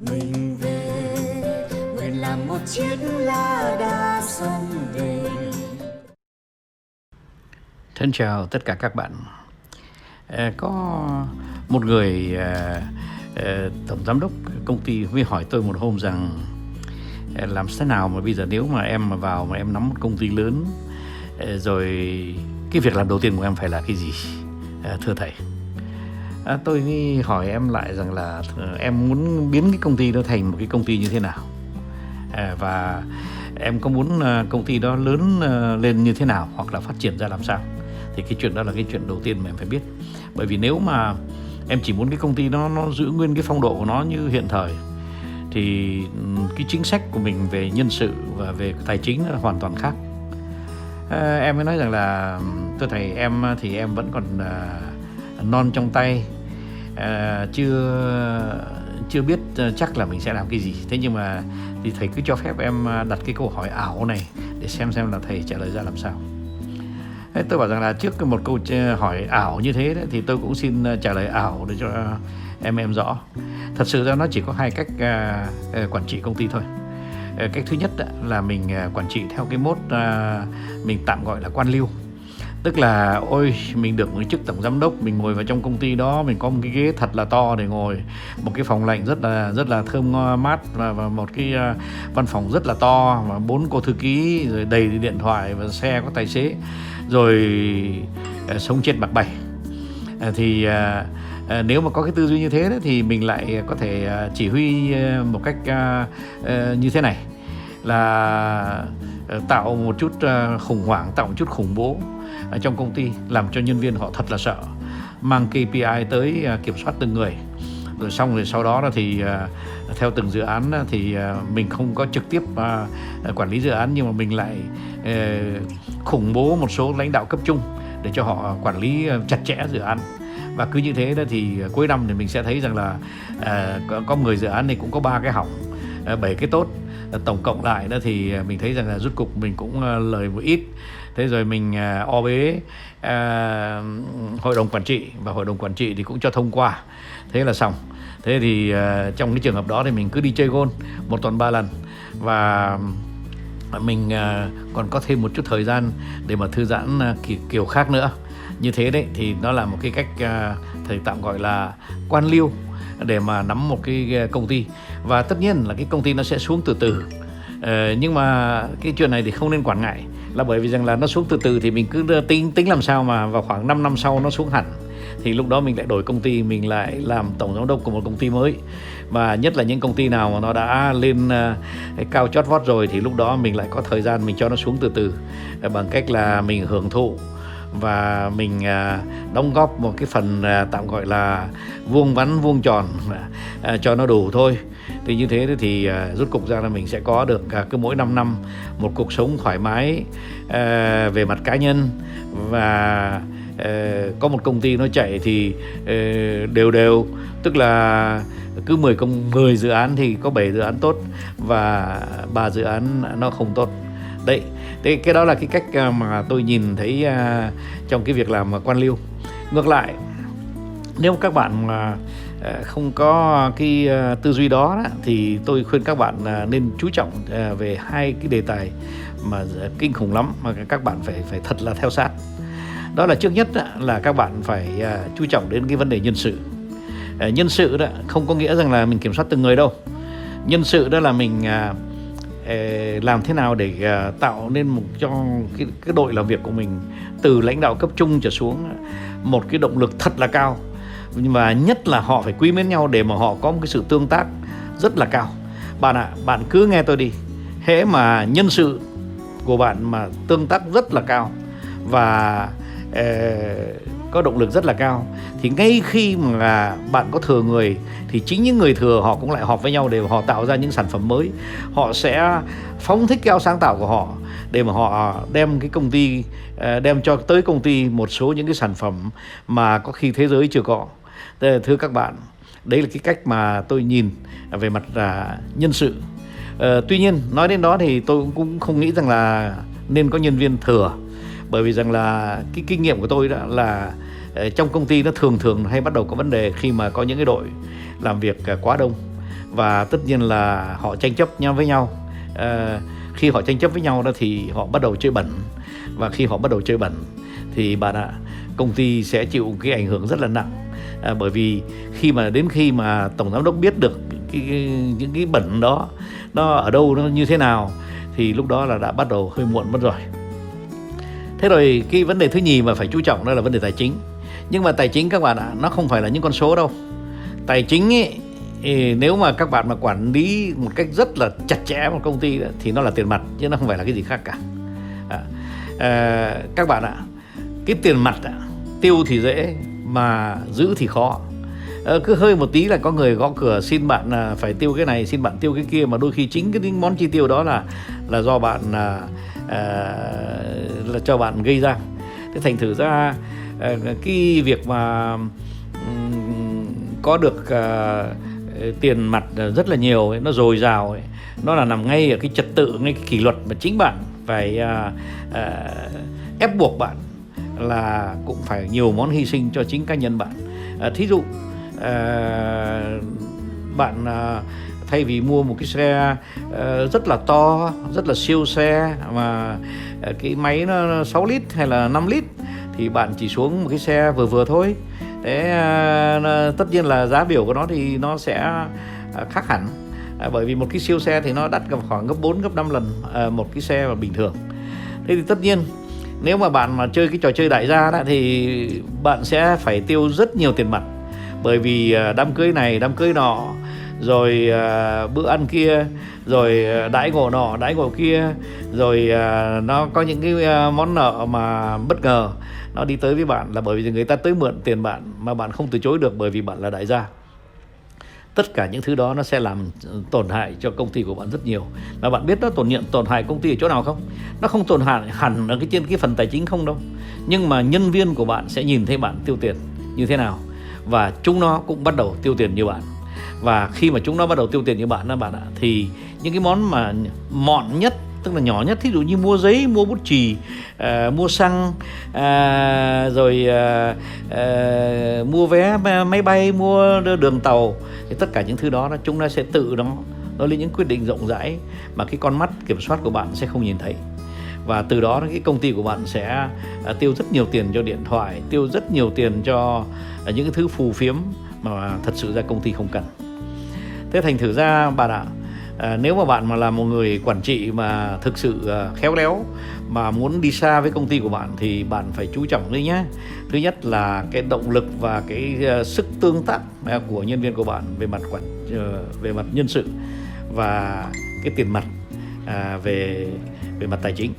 mình về nguyện làm một chiếc lá đa sông về Thân chào tất cả các bạn. À, có một người à, à, tổng giám đốc công ty mới hỏi tôi một hôm rằng à, làm thế nào mà bây giờ nếu mà em mà vào mà em nắm một công ty lớn à, rồi cái việc làm đầu tiên của em phải là cái gì? À, thưa thầy. À, tôi hỏi em lại rằng là ờ, em muốn biến cái công ty đó thành một cái công ty như thế nào? À, và em có muốn ờ, công ty đó lớn ờ, lên như thế nào hoặc là phát triển ra làm sao? thì cái chuyện đó là cái chuyện đầu tiên mà em phải biết bởi vì nếu mà em chỉ muốn cái công ty nó nó giữ nguyên cái phong độ của nó như hiện thời thì cái chính sách của mình về nhân sự và về tài chính là hoàn toàn khác à, em mới nói rằng là thưa thầy em thì em vẫn còn à, non trong tay à, chưa chưa biết ờ, chắc là mình sẽ làm cái gì thế nhưng mà thì thầy cứ cho phép em ờ, đặt cái câu hỏi ảo này để xem xem là thầy trả lời ra làm sao Thế tôi bảo rằng là trước một câu hỏi ảo như thế đấy, thì tôi cũng xin trả lời ảo để cho em em rõ. Thật sự ra nó chỉ có hai cách quản trị công ty thôi. Cách thứ nhất là mình quản trị theo cái mốt mình tạm gọi là quan liêu. Tức là ôi mình được một chức tổng giám đốc mình ngồi vào trong công ty đó mình có một cái ghế thật là to để ngồi. Một cái phòng lạnh rất là rất là thơm mát và, và một cái à, văn phòng rất là to và bốn cô thư ký rồi đầy điện thoại và xe có tài xế. Rồi à, sống trên bạc bảy. À, thì nếu mà có cái tư duy như thế thì mình lại có thể chỉ huy một cách như thế này là ờ, tạo một chút ờ, khủng hoảng tạo một chút khủng bố ờ, trong công ty làm cho nhân viên họ thật là sợ mang KPI tới kiểm soát từng người. Rồi xong rồi sau đó là thì theo từng dự án thì mình không có trực tiếp quản lý dự án nhưng mà mình lại khủng bố một số lãnh đạo cấp trung để cho họ quản lý chặt chẽ dự án. Và cứ như thế đó thì cuối năm thì mình sẽ thấy rằng là có, có 10 dự án này cũng có ba cái hỏng bảy cái tốt tổng cộng lại đó thì à, mình thấy rằng là rút cục mình cũng à, lời một ít. Thế rồi mình à, o bế à, hội đồng quản trị và hội đồng quản trị thì cũng cho thông qua. Thế là xong. Thế thì uh, trong cái trường hợp đó thì mình cứ đi chơi gôn một tuần ba lần và mình uh, còn có thêm một chút thời gian để mà thư giãn uh, kiểu, kiểu khác nữa. Như thế đấy thì nó là một cái cách uh, thầy tạm gọi là quan liêu để mà nắm một cái công ty. Và tất nhiên là cái công ty nó sẽ xuống từ từ. Ờ, nhưng mà cái chuyện này thì không nên quản ngại. Là bởi vì rằng là nó xuống từ từ thì mình cứ tính tính làm sao mà vào khoảng 5 năm sau nó xuống hẳn. Thì lúc đó mình lại đổi công ty mình lại làm tổng giám đốc của một công ty mới. Và nhất là những công ty nào mà nó đã lên uh, cái cao chót vót rồi thì lúc đó mình lại có thời gian mình cho nó xuống từ từ. Ờ, bằng cách là mình hưởng thụ và mình à, đóng góp một cái phần à, tạm gọi là vuông vắn, vuông tròn à, cho nó đủ thôi. Thì như thế thì rút cục ra là mình sẽ có được cứ mỗi 5 năm một cuộc sống thoải mái về mặt cá nhân. Và có một công ty nó chạy thì đều đều, tức là cứ 10 công 10 dự án thì có 7 dự án tốt và ba dự án nó không tốt. Đấy thế cái đó là cái cách à, mà tôi nhìn thấy à, trong cái việc làm à, quan liêu. Ngược lại nếu các bạn mà không có cái tư duy đó, thì tôi khuyên các bạn nên chú trọng về hai cái đề tài mà kinh khủng lắm mà các bạn phải phải thật là theo sát. Đó là trước nhất là các bạn phải chú trọng đến cái vấn đề nhân sự. Nhân sự đó không có nghĩa rằng là mình kiểm soát từng người đâu. Nhân sự đó là mình Ờ, làm thế nào để ờ, tạo nên một cho cái, cái đội làm việc của mình từ lãnh đạo cấp trung trở xuống một cái động lực thật là cao. Và nhất là họ phải quý mến nhau để mà họ có một cái sự tương tác rất là cao. Bạn ạ bạn cứ nghe tôi đi. Hễ mà nhân sự của bạn mà tương tác rất là cao và ờ, có động lực rất là cao. Thì ngay khi mà bạn có thừa người, thì chính những người thừa họ cũng lại họp với nhau để họ tạo ra những sản phẩm mới. Họ sẽ phóng thích cái sáng tạo của họ để mà họ đem cái công ty ờ, đem cho tới công ty một số những cái sản phẩm mà có khi thế giới chưa có. Thưa các bạn, đấy là cái cách mà tôi nhìn về mặt là nhân sự. Ờ, tuy nhiên, nói đến đó thì tôi cũng không nghĩ rằng là nên có nhân viên thừa bởi vì rằng là cái kinh nghiệm của tôi đó là ờ, trong công ty nó thường thường hay bắt đầu có vấn đề khi mà có những cái đội làm việc ờ, quá đông. Và tất nhiên là họ tranh chấp nhau với nhau. À, khi họ tranh chấp với nhau đó thì họ bắt đầu chơi bẩn. Và khi họ bắt đầu chơi bẩn thì bạn ạ công ty sẽ chịu cái ảnh hưởng rất là nặng. À, bởi vì khi mà đến khi mà tổng giám đốc biết được cái, cái, những cái bẩn đó nó ở đâu nó như thế nào thì lúc đó là đã bắt đầu hơi muộn mất rồi thế rồi cái vấn đề thứ nhì mà phải chú trọng đó là vấn đề tài chính. Nhưng mà tài chính các bạn ạ nó không phải là những con số đâu. Tài chính ấy, nếu mà các bạn mà quản lý một cách rất là chặt chẽ một công ty thì nó là tiền mặt chứ nó không phải là cái gì khác cả. À, à, các bạn ạ cái tiền mặt ạ, tiêu thì dễ mà giữ thì khó. À, cứ hơi một tí là có người gõ cửa xin bạn là phải tiêu cái này xin bạn tiêu cái kia mà đôi khi chính cái món chi tiêu đó là là do bạn là, à, à là cho bạn gây ra. Thế thành thử ra ờ, cái việc mà có được ờ, tiền mặt rất là nhiều ấy, nó dồi dào ấy, nó là nằm ngay ở cái trật tự ngay cái kỷ luật mà chính bạn phải ờ, ép buộc bạn là cũng phải nhiều món hy sinh cho chính cá nhân bạn. À, thí dụ à, bạn à, thay vì mua một cái xe à, rất là to rất là siêu xe mà Ờ, cái máy nó 6 lít hay là 5 lít thì bạn chỉ xuống một cái xe vừa vừa thôi. Thế ờ, tất nhiên là giá biểu của nó thì nó sẽ ờ, khác hẳn. Bởi vì một cái siêu xe thì nó đắt khoảng gấp 4 gấp 5 lần một cái xe mà bình thường. Thế thì tất nhiên, nếu mà bạn mà chơi cái trò chơi đại gia đó thì bạn sẽ phải tiêu rất nhiều tiền mặt. Bởi vì đám cưới này, đám cưới nọ rồi à, bữa ăn kia rồi à, đãi ngộ nọ đãi ngộ kia rồi à, nó có những cái à, món nợ mà bất ngờ nó đi tới với bạn là bởi vì người ta tới mượn tiền bạn mà bạn không từ chối được bởi vì bạn là đại gia. Tất cả những thứ đó nó sẽ làm tổn hại cho công ty của bạn rất nhiều. Mà bạn biết nó tổn nhiệm, tổn hại công ty ở chỗ nào không? Nó không tổn hại hẳn ở cái trên cái phần tài chính không đâu. Nhưng mà nhân viên của bạn sẽ nhìn thấy bạn tiêu tiền như thế nào. Và chúng nó cũng bắt đầu tiêu tiền như bạn và khi mà chúng nó bắt đầu tiêu tiền như bạn đó bạn ạ thì những cái món mà mọn nhất tức là nhỏ nhất thí dụ như mua giấy mua bút chì uh, mua xăng uh, rồi uh, uh, mua vé máy bay mua đường tàu thì tất cả những thứ đó chúng nó sẽ tự nó nó lên những quyết định rộng rãi mà cái con mắt kiểm soát của bạn sẽ không nhìn thấy. Và từ đó cái công ty của bạn sẽ uh, tiêu rất nhiều tiền cho điện thoại tiêu rất nhiều tiền cho uh, những cái thứ phù phiếm mà thật sự ra công ty không cần thế thành thử ra bạn ạ à, nếu mà bạn mà là một người quản trị mà thực sự à, khéo léo mà muốn đi xa với công ty của bạn thì bạn phải chú trọng đấy nhé thứ nhất là cái động lực và cái à, sức tương tác à, của nhân viên của bạn về mặt quản ờ, về mặt nhân sự và cái tiền mặt à, về về mặt tài chính.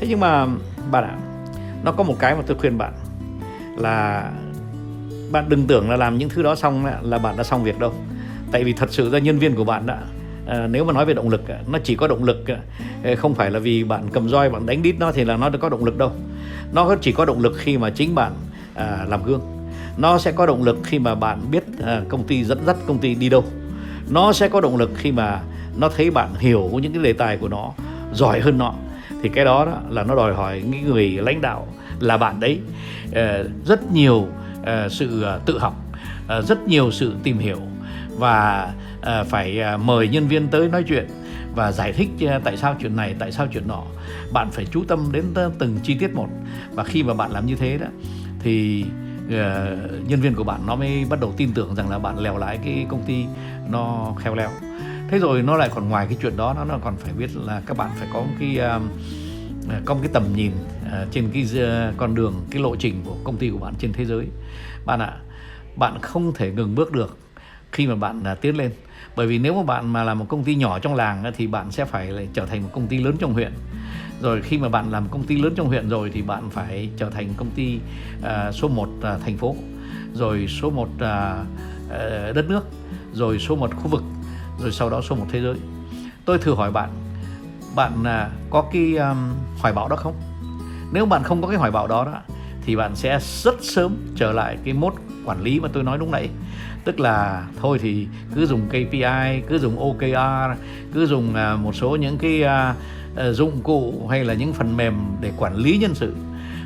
Thế nhưng mà bạn ạ nó có một cái mà tôi khuyên bạn là bạn đừng tưởng là làm những thứ đó xong là bạn đã xong việc đâu tại vì thật sự ra nhân viên của bạn đã à, nếu mà nói về động lực nó chỉ có động lực không phải là vì bạn cầm roi bạn đánh đít nó thì là nó có động lực đâu. Nó chỉ có động lực khi mà chính bạn à, làm gương. Nó sẽ có động lực khi mà bạn biết à, công ty dẫn dắt công ty đi đâu. Nó sẽ có động lực khi mà nó thấy bạn hiểu những cái đề tài của nó giỏi hơn nó thì cái đó, đó là nó đòi hỏi những người lãnh đạo là bạn đấy. À, rất nhiều à, sự ờ, tự học à, rất nhiều sự tìm hiểu và ờ, phải ờ, mời nhân viên tới nói chuyện và giải thích ờ, tại sao chuyện này tại sao chuyện nọ. Bạn phải chú tâm đến từng chi tiết một. Và khi mà bạn làm như thế đó thì uh, nhân viên của bạn nó mới bắt đầu tin tưởng rằng là bạn lèo lái cái công ty nó khéo léo. Thế rồi nó lại còn ngoài cái chuyện đó nó còn phải biết là các bạn phải có một cái uh, có một cái tầm nhìn uh, trên cái uh, con đường cái lộ trình của công ty của bạn trên thế giới. Bạn ạ à, bạn không thể ngừng bước được khi mà bạn uh, tiến lên. Bởi vì nếu mà bạn mà là một công ty nhỏ trong làng thì bạn sẽ phải trở thành một công ty lớn trong huyện. Rồi khi mà bạn làm công ty lớn trong huyện rồi thì bạn phải trở thành công ty uh, số 1 uh, à, thành phố. Rồi số 1 uh, à, đất nước. Rồi số 1 khu vực. Rồi sau đó số 1 thế giới. Tôi thử hỏi bạn bạn uh, có cái um, hoài bão đó không? Nếu bạn không có cái hoài bão đó, đó thì bạn sẽ rất sớm trở lại cái mốt quản lý mà tôi nói lúc nãy tức là thôi thì cứ dùng KPI cứ dùng OKR cứ dùng à, một số những cái à, ờ, dụng cụ hay là những phần mềm để quản lý nhân sự.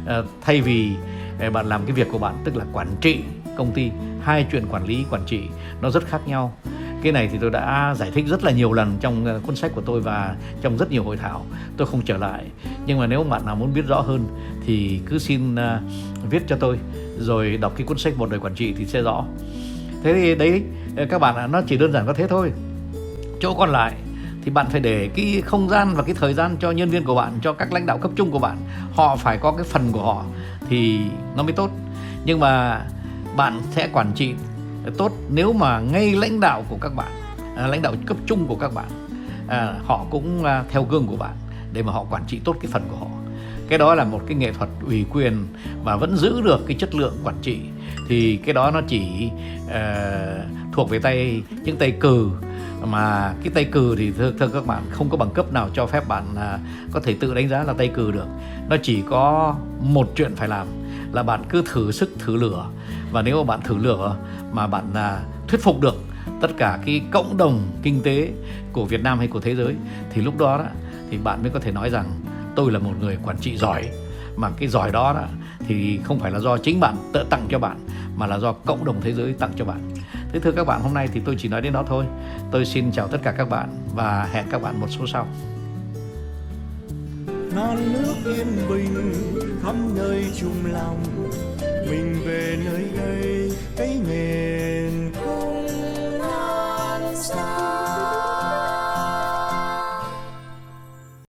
Ờ, thay vì à, bạn làm cái việc của bạn, tức là quản trị công ty, hai chuyện quản lý, quản trị nó rất khác nhau. Cái này thì tôi đã giải thích rất là nhiều lần trong cuốn sách của tôi và trong rất nhiều hội thảo. Tôi không trở lại. Nhưng mà nếu bạn nào muốn biết rõ hơn thì cứ xin viết cho tôi, rồi đọc cái cuốn sách một đời quản trị thì sẽ rõ thế thì đấy các bạn nó chỉ đơn giản có thế thôi. Chỗ còn lại thì bạn phải để cái không gian và cái thời gian cho nhân viên của bạn cho các lãnh đạo cấp trung của bạn. Họ phải có cái phần của họ thì nó mới tốt. Nhưng mà bạn sẽ quản trị tốt nếu mà ngay lãnh đạo của các bạn à, lãnh đạo cấp trung của các bạn à, họ cũng à, theo gương của bạn để mà họ quản trị tốt cái phần của họ cái đó là một cái nghệ thuật ủy quyền và vẫn giữ được cái chất lượng quản trị. Thì cái đó nó chỉ uh, thuộc về tay những tay cừ. Mà cái tay cừ thì thưa, thưa các bạn không có bằng cấp nào cho phép bạn uh, có thể tự đánh giá là tay cừ được. Nó chỉ có một chuyện phải làm là bạn cứ thử sức thử lửa. Và nếu mà bạn thử lửa mà bạn uh, thuyết phục được tất cả cái cộng đồng kinh tế của Việt Nam hay của thế giới thì lúc đó, đó thì bạn mới có thể nói rằng tôi là một người quản trị giỏi mà cái giỏi đó, đó thì không phải là do chính bạn tự tặng cho bạn mà là do cộng đồng thế giới tặng cho bạn. Thế thưa các bạn hôm nay thì tôi chỉ nói đến đó thôi. Tôi xin chào tất cả các bạn và hẹn các bạn một số sau. Non nước yên bình khắp nơi chung lòng mình về nơi đây